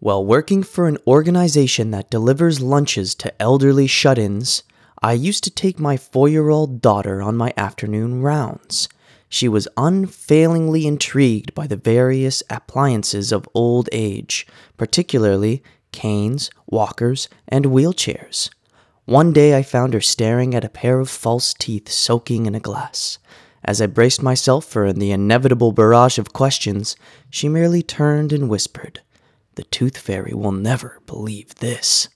While working for an organization that delivers lunches to elderly shut ins, I used to take my four year old daughter on my afternoon rounds. She was unfailingly intrigued by the various appliances of old age, particularly canes, walkers, and wheelchairs. One day I found her staring at a pair of false teeth soaking in a glass. As I braced myself for the inevitable barrage of questions, she merely turned and whispered, The tooth fairy will never believe this.